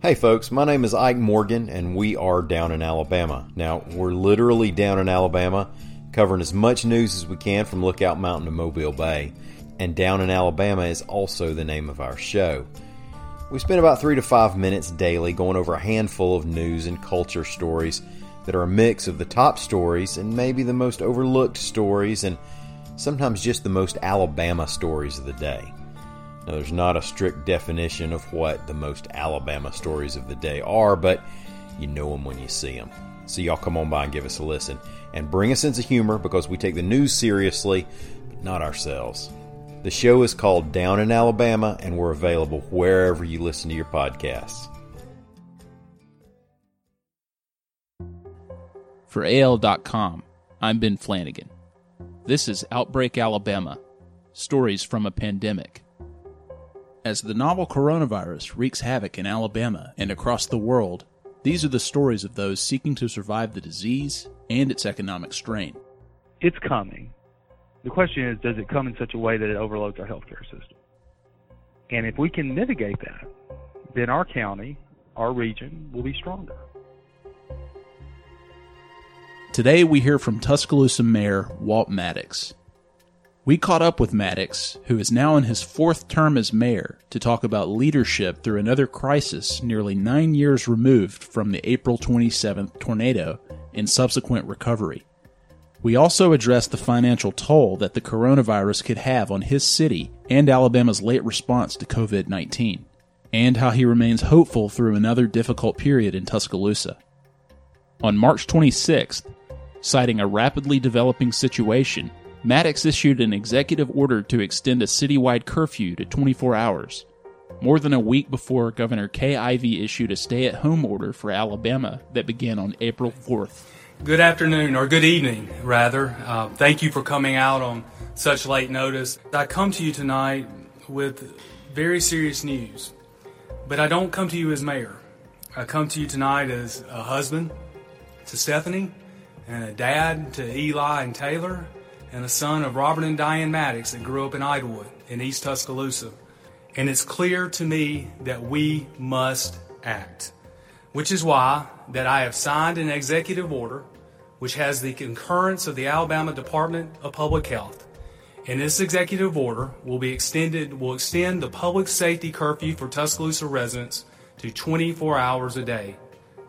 Hey folks, my name is Ike Morgan and we are down in Alabama. Now, we're literally down in Alabama, covering as much news as we can from Lookout Mountain to Mobile Bay. And Down in Alabama is also the name of our show. We spend about three to five minutes daily going over a handful of news and culture stories that are a mix of the top stories and maybe the most overlooked stories and sometimes just the most Alabama stories of the day. Now, there's not a strict definition of what the most Alabama stories of the day are, but you know them when you see them. So, y'all come on by and give us a listen. And bring a sense of humor because we take the news seriously, but not ourselves. The show is called Down in Alabama, and we're available wherever you listen to your podcasts. For AL.com, I'm Ben Flanagan. This is Outbreak Alabama Stories from a Pandemic. As the novel coronavirus wreaks havoc in Alabama and across the world, these are the stories of those seeking to survive the disease and its economic strain. It's coming. The question is, does it come in such a way that it overloads our healthcare system? And if we can mitigate that, then our county, our region, will be stronger. Today we hear from Tuscaloosa Mayor Walt Maddox. We caught up with Maddox, who is now in his fourth term as mayor, to talk about leadership through another crisis nearly nine years removed from the April 27th tornado and subsequent recovery. We also addressed the financial toll that the coronavirus could have on his city and Alabama's late response to COVID 19, and how he remains hopeful through another difficult period in Tuscaloosa. On March 26th, citing a rapidly developing situation, Maddox issued an executive order to extend a citywide curfew to 24 hours, more than a week before Governor Kay Ivey issued a stay at home order for Alabama that began on April 4th. Good afternoon, or good evening, rather. Uh, thank you for coming out on such late notice. I come to you tonight with very serious news, but I don't come to you as mayor. I come to you tonight as a husband to Stephanie and a dad to Eli and Taylor and the son of Robert and Diane Maddox that grew up in Idlewood in East Tuscaloosa. And it's clear to me that we must act, which is why that I have signed an executive order which has the concurrence of the Alabama Department of Public Health. And this executive order will be extended will extend the public safety curfew for Tuscaloosa residents to 24 hours a day.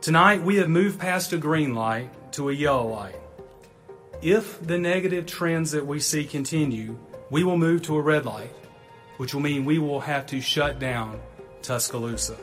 Tonight we have moved past a green light to a yellow light. If the negative trends that we see continue, we will move to a red light, which will mean we will have to shut down Tuscaloosa.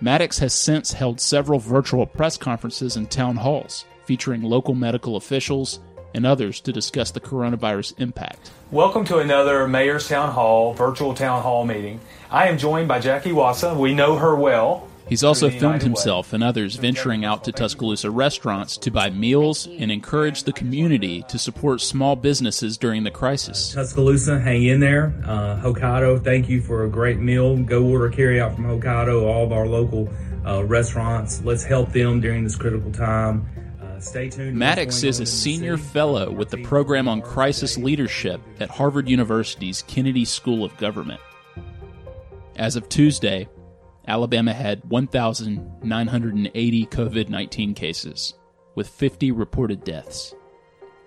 Maddox has since held several virtual press conferences and town halls featuring local medical officials and others to discuss the coronavirus impact. Welcome to another Mayor's Town Hall virtual town hall meeting. I am joined by Jackie Wassa. We know her well. He's also filmed himself and others venturing out to Tuscaloosa restaurants to buy meals and encourage the community to support small businesses during the crisis. Tuscaloosa, hang in there. Uh, Hokkaido, thank you for a great meal. Go order carry out from Hokkaido, all of our local uh, restaurants. Let's help them during this critical time. Uh, stay tuned. Maddox is a senior fellow with the program on crisis leadership at Harvard University's Kennedy School of Government. As of Tuesday, Alabama had 1,980 COVID 19 cases, with 50 reported deaths.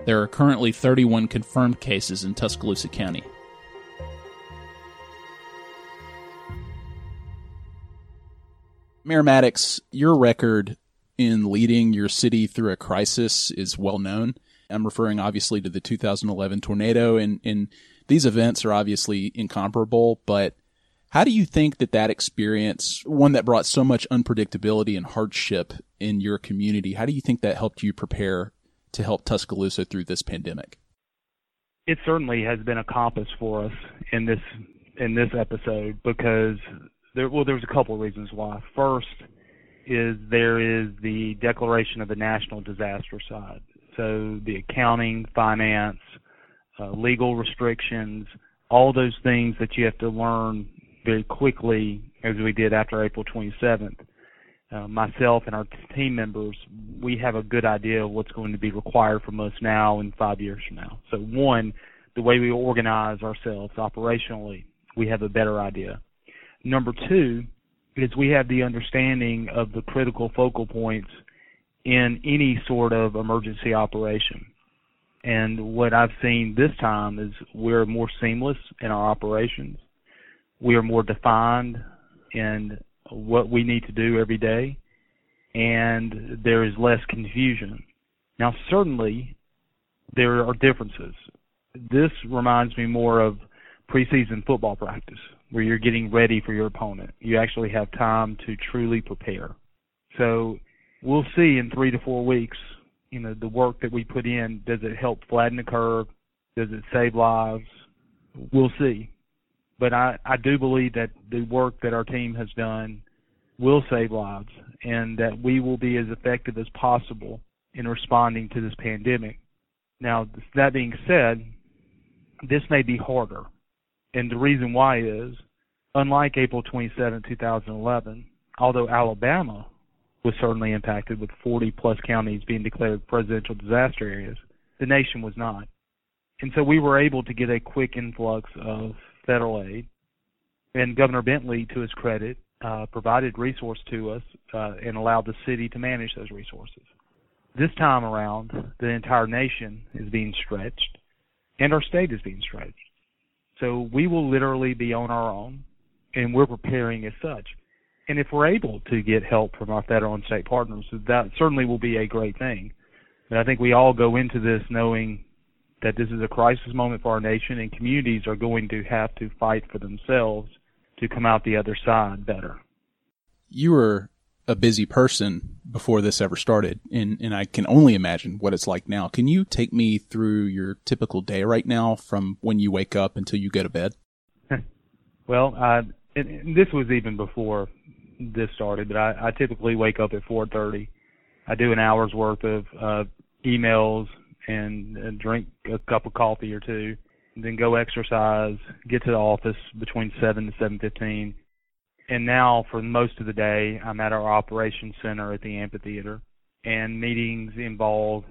There are currently 31 confirmed cases in Tuscaloosa County. Mayor Maddox, your record in leading your city through a crisis is well known. I'm referring obviously to the 2011 tornado, and, and these events are obviously incomparable, but how do you think that that experience, one that brought so much unpredictability and hardship in your community, how do you think that helped you prepare to help Tuscaloosa through this pandemic? It certainly has been a compass for us in this in this episode because there well there's a couple of reasons why. First is there is the declaration of the national disaster side. So the accounting, finance, uh, legal restrictions, all those things that you have to learn very quickly as we did after April 27th. Uh, myself and our team members, we have a good idea of what's going to be required from us now and five years from now. So one, the way we organize ourselves operationally, we have a better idea. Number two, is we have the understanding of the critical focal points in any sort of emergency operation. And what I've seen this time is we're more seamless in our operations. We are more defined in what we need to do every day, and there is less confusion. Now, certainly, there are differences. This reminds me more of preseason football practice, where you're getting ready for your opponent. You actually have time to truly prepare. So we'll see in three to four weeks, you know, the work that we put in. Does it help flatten the curve? Does it save lives? We'll see. But I, I do believe that the work that our team has done will save lives and that we will be as effective as possible in responding to this pandemic. Now, that being said, this may be harder. And the reason why is, unlike April 27, 2011, although Alabama was certainly impacted with 40 plus counties being declared presidential disaster areas, the nation was not. And so we were able to get a quick influx of federal aid. And Governor Bentley, to his credit, uh, provided resource to us uh, and allowed the city to manage those resources. This time around, the entire nation is being stretched, and our state is being stretched. So we will literally be on our own, and we're preparing as such. And if we're able to get help from our federal and state partners, that certainly will be a great thing. But I think we all go into this knowing that this is a crisis moment for our nation, and communities are going to have to fight for themselves to come out the other side better. You were a busy person before this ever started, and, and I can only imagine what it's like now. Can you take me through your typical day right now from when you wake up until you go to bed? well, and, and this was even before this started, but I, I typically wake up at 4:30. I do an hour's worth of uh, emails and, and drink a cup of coffee or two then go exercise, get to the office between 7 to 7:15. And now for most of the day, I'm at our operations center at the amphitheater, and meetings involve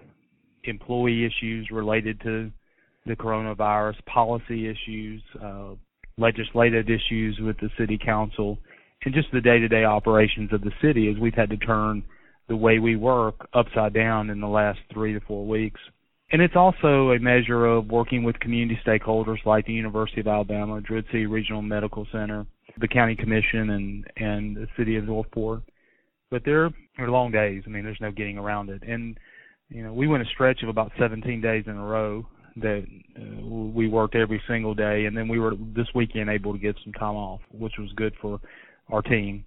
employee issues related to the coronavirus, policy issues, uh, legislative issues with the city council, and just the day-to-day operations of the city as we've had to turn the way we work upside down in the last three to four weeks. And it's also a measure of working with community stakeholders like the University of Alabama, Druid City Regional Medical Center, the County Commission, and and the City of Northport. But they're they're long days. I mean, there's no getting around it. And you know, we went a stretch of about 17 days in a row that uh, we worked every single day, and then we were this weekend able to get some time off, which was good for our team.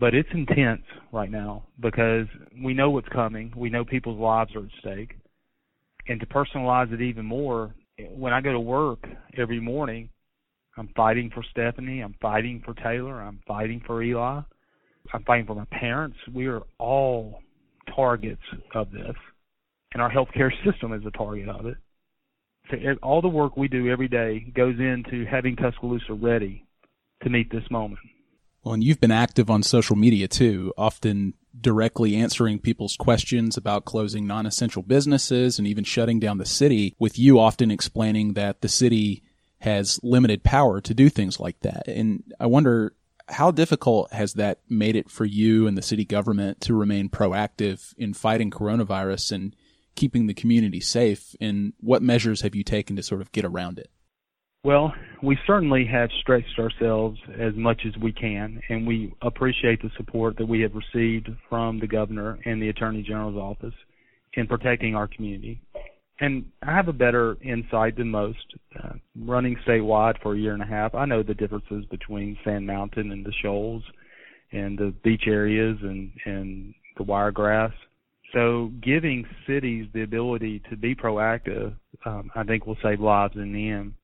But it's intense right now because we know what's coming. We know people's lives are at stake and to personalize it even more, when I go to work every morning, I'm fighting for Stephanie, I'm fighting for Taylor, I'm fighting for Eli, I'm fighting for my parents. We are all targets of this, and our healthcare system is a target of it. So all the work we do every day goes into having Tuscaloosa ready to meet this moment. Well, and you've been active on social media too, often directly answering people's questions about closing non-essential businesses and even shutting down the city with you often explaining that the city has limited power to do things like that. And I wonder how difficult has that made it for you and the city government to remain proactive in fighting coronavirus and keeping the community safe? And what measures have you taken to sort of get around it? Well, we certainly have stretched ourselves as much as we can, and we appreciate the support that we have received from the governor and the attorney general's office in protecting our community. And I have a better insight than most. Uh, running statewide for a year and a half, I know the differences between Sand Mountain and the Shoals, and the beach areas and and the wiregrass. So giving cities the ability to be proactive, um, I think will save lives in the end.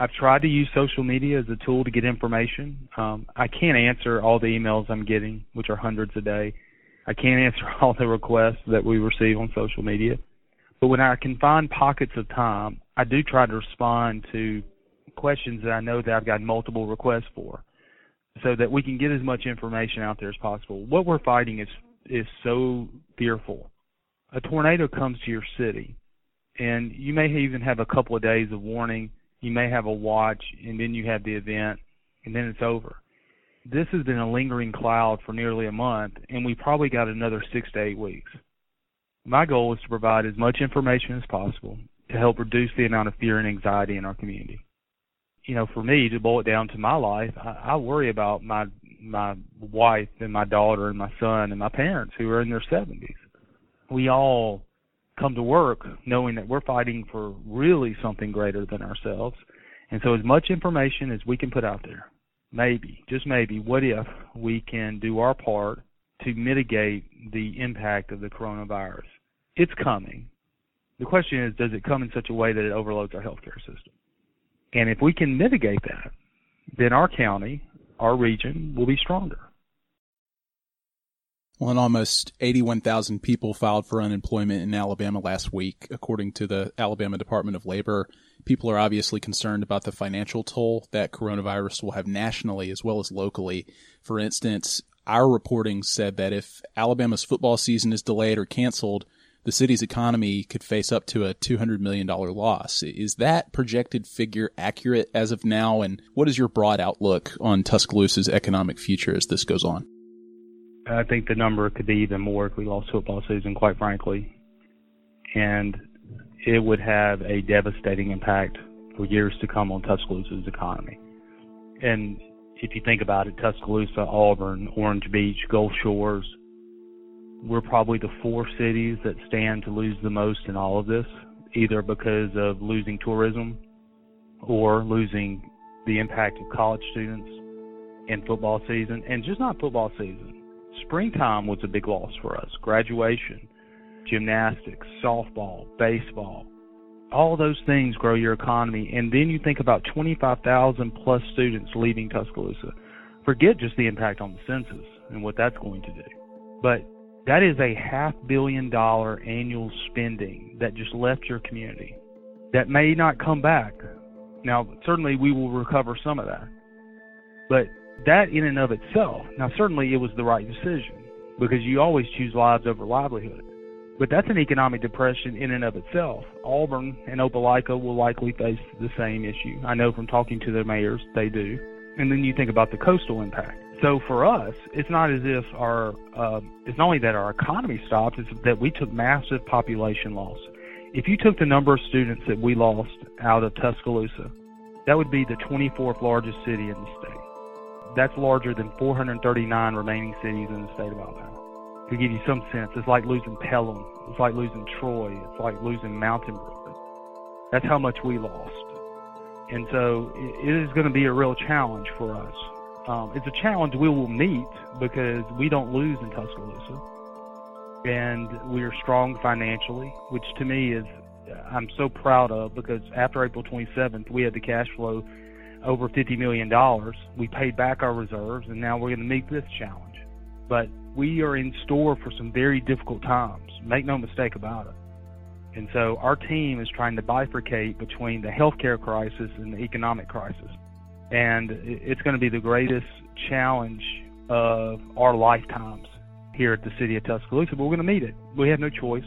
I've tried to use social media as a tool to get information. Um, I can't answer all the emails I'm getting, which are hundreds a day. I can't answer all the requests that we receive on social media. But when I can find pockets of time, I do try to respond to questions that I know that I've got multiple requests for so that we can get as much information out there as possible. What we're fighting is is so fearful. A tornado comes to your city and you may even have a couple of days of warning you may have a watch and then you have the event and then it's over. this has been a lingering cloud for nearly a month, and we probably got another six to eight weeks. My goal is to provide as much information as possible to help reduce the amount of fear and anxiety in our community. You know, for me, to boil it down to my life, I, I worry about my my wife and my daughter and my son and my parents who are in their 70s. We all come to work knowing that we're fighting for really something greater than ourselves. And so as much information as we can put out there, maybe, just maybe, what if we can do our part to mitigate the impact of the coronavirus? It's coming. The question is, does it come in such a way that it overloads our healthcare system? And if we can mitigate that, then our county, our region will be stronger. Well, and almost 81,000 people filed for unemployment in Alabama last week, according to the Alabama Department of Labor. People are obviously concerned about the financial toll that coronavirus will have nationally as well as locally. For instance, our reporting said that if Alabama's football season is delayed or canceled, the city's economy could face up to a $200 million loss. Is that projected figure accurate as of now? And what is your broad outlook on Tuscaloosa's economic future as this goes on? I think the number could be even more if we lost football season, quite frankly. And it would have a devastating impact for years to come on Tuscaloosa's economy. And if you think about it, Tuscaloosa, Auburn, Orange Beach, Gulf Shores, we're probably the four cities that stand to lose the most in all of this, either because of losing tourism or losing the impact of college students in football season, and just not football season springtime was a big loss for us. Graduation, gymnastics, softball, baseball, all those things grow your economy. And then you think about 25,000 plus students leaving Tuscaloosa. Forget just the impact on the census and what that's going to do. But that is a half billion dollar annual spending that just left your community that may not come back. Now, certainly we will recover some of that. But that in and of itself, now certainly it was the right decision because you always choose lives over livelihood. But that's an economic depression in and of itself. Auburn and Opelika will likely face the same issue. I know from talking to their mayors, they do. And then you think about the coastal impact. So for us, it's not as if our, uh, it's not only that our economy stopped, it's that we took massive population loss. If you took the number of students that we lost out of Tuscaloosa, that would be the 24th largest city in the state. That's larger than 439 remaining cities in the state of Alabama. To give you some sense, it's like losing Pelham. It's like losing Troy. It's like losing Mountain Brook. That's how much we lost. And so it is going to be a real challenge for us. Um, it's a challenge we will meet because we don't lose in Tuscaloosa. And we are strong financially, which to me is, I'm so proud of because after April 27th, we had the cash flow over $50 million. We paid back our reserves, and now we're going to meet this challenge. But we are in store for some very difficult times. Make no mistake about it. And so our team is trying to bifurcate between the healthcare crisis and the economic crisis. And it's going to be the greatest challenge of our lifetimes here at the city of Tuscaloosa, but we're going to meet it. We have no choice.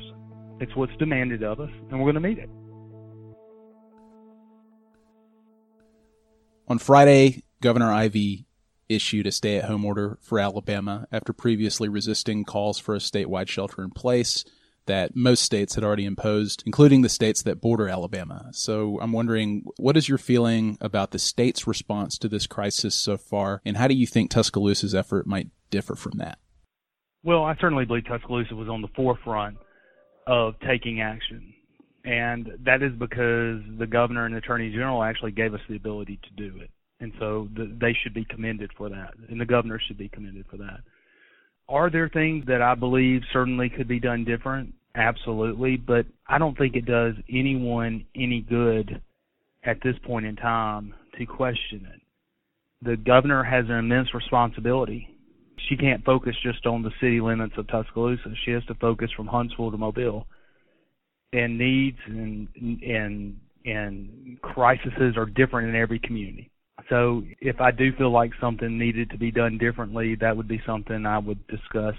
It's what's demanded of us, and we're going to meet it. On Friday, Governor Ivey issued a stay at home order for Alabama after previously resisting calls for a statewide shelter in place that most states had already imposed, including the states that border Alabama. So I'm wondering, what is your feeling about the state's response to this crisis so far, and how do you think Tuscaloosa's effort might differ from that? Well, I certainly believe Tuscaloosa was on the forefront of taking action and that is because the governor and attorney general actually gave us the ability to do it, and so the, they should be commended for that, and the governor should be commended for that. Are there things that I believe certainly could be done different? Absolutely, but I don't think it does anyone any good at this point in time to question it. The governor has an immense responsibility. She can't focus just on the city limits of Tuscaloosa. She has to focus from Huntsville to Mobile and needs and and and crises are different in every community. So if I do feel like something needed to be done differently, that would be something I would discuss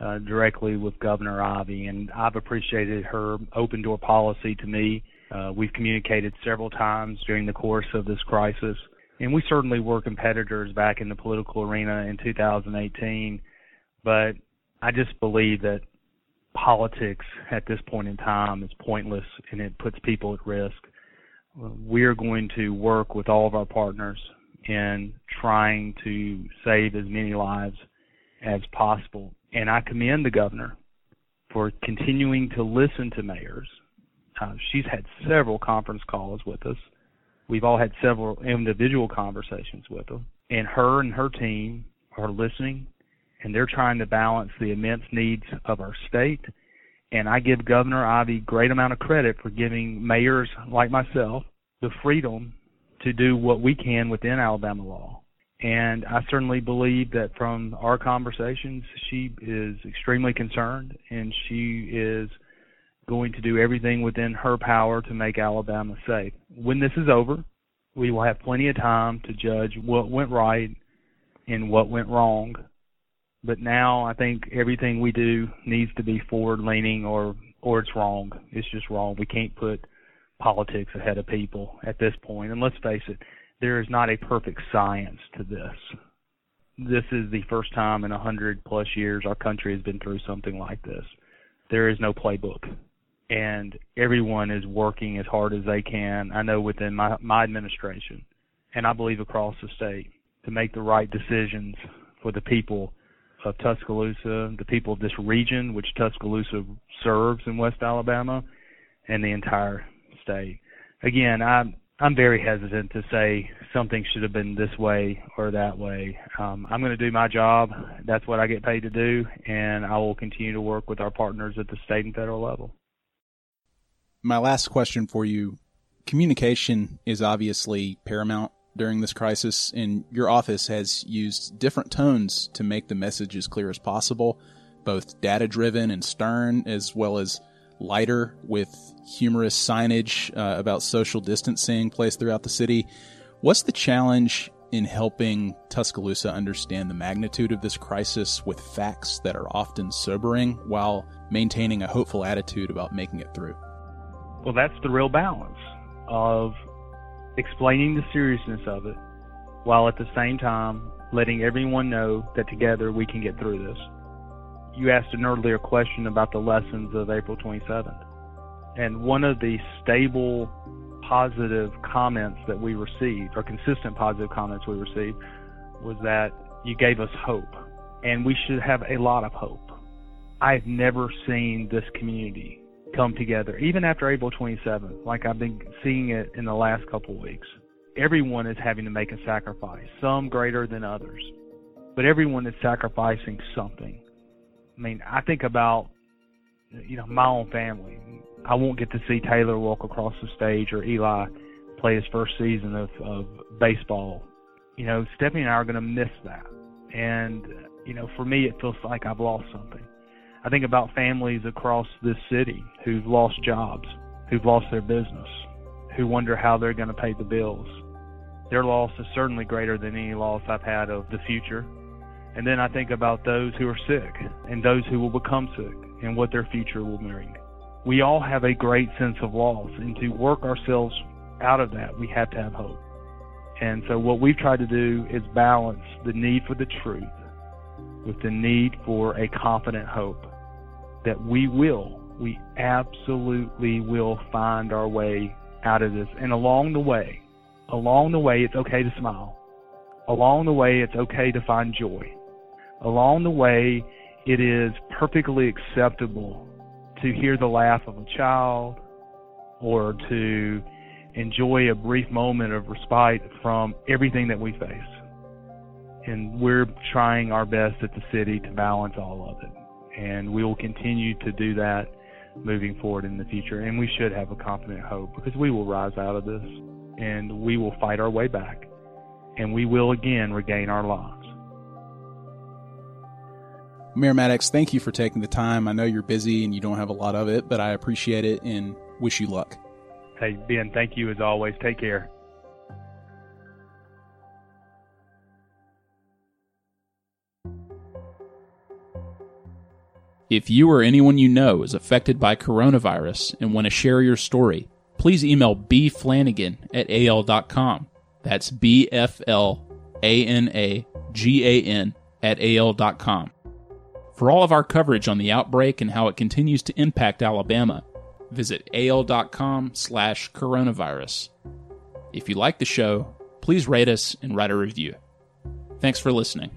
uh, directly with Governor Ivey. And I've appreciated her open door policy to me. Uh, we've communicated several times during the course of this crisis, And we certainly were competitors back in the political arena in 2018, but I just believe that politics at this point in time is pointless and it puts people at risk. We are going to work with all of our partners in trying to save as many lives as possible. And I commend the governor for continuing to listen to mayors. Uh, she's had several conference calls with us. We've all had several individual conversations with her. And her and her team are listening and they're trying to balance the immense needs of our state. And I give Governor Ivey great amount of credit for giving mayors like myself the freedom to do what we can within Alabama law. And I certainly believe that from our conversations, she is extremely concerned and she is going to do everything within her power to make Alabama safe. When this is over, we will have plenty of time to judge what went right and what went wrong. But now I think everything we do needs to be forward leaning or or it's wrong. It's just wrong. We can't put politics ahead of people at this point. And let's face it, there is not a perfect science to this. This is the first time in a hundred plus years our country has been through something like this. There is no playbook, and everyone is working as hard as they can. I know within my my administration, and I believe across the state, to make the right decisions for the people of Tuscaloosa, the people of this region, which Tuscaloosa serves in West Alabama, and the entire state. Again, I'm I'm very hesitant to say something should have been this way or that way. Um, I'm going to do my job. That's what I get paid to do, and I will continue to work with our partners at the state and federal level. My last question for you communication is obviously paramount during this crisis, and your office has used different tones to make the message as clear as possible, both data driven and stern, as well as lighter with humorous signage uh, about social distancing placed throughout the city. What's the challenge in helping Tuscaloosa understand the magnitude of this crisis with facts that are often sobering while maintaining a hopeful attitude about making it through? Well, that's the real balance of explaining the seriousness of it while at the same time letting everyone know that together we can get through this you asked an earlier question about the lessons of April 27th. And one of the stable, positive comments that we received, or consistent positive comments we received, was that you gave us hope. And we should have a lot of hope. I've never seen this community come together, even after April 27th, like I've been seeing it in the last couple weeks. Everyone is having to make a sacrifice, some greater than others. But everyone is sacrificing something. I mean, I think about you know my own family. I won't get to see Taylor walk across the stage or Eli play his first season of, of baseball. You know, Stephanie and I are going to miss that, and you know, for me, it feels like I've lost something. I think about families across this city who've lost jobs, who've lost their business, who wonder how they're going to pay the bills. Their loss is certainly greater than any loss I've had of the future and then I think about those who are sick and those who will become sick and what their future will bring. We all have a great sense of loss, and to work ourselves out of that, we have to have hope. And so, what we've tried to do is balance the need for the truth with the need for a confident hope that we will, we absolutely will find our way out of this. And along the way, along the way, it's okay to smile. Along the way, it's okay to find joy along the way, it is perfectly acceptable to hear the laugh of a child or to enjoy a brief moment of respite from everything that we face. And we're trying our best at the city to balance all of it. And we will continue to do that moving forward in the future. And we should have a confident hope because we will rise out of this and we will fight our way back and we will again regain our lives. Mayor Maddox, thank you for taking the time. I know you're busy and you don't have a lot of it, but I appreciate it and wish you luck. Hey, Ben, thank you as always. Take care. If you or anyone you know is affected by coronavirus and want to share your story, please email bflanagan at al.com. That's B F L A N A G A N at AL.com. For all of our coverage on the outbreak and how it continues to impact Alabama, visit AL.com slash coronavirus. If you like the show, please rate us and write a review. Thanks for listening.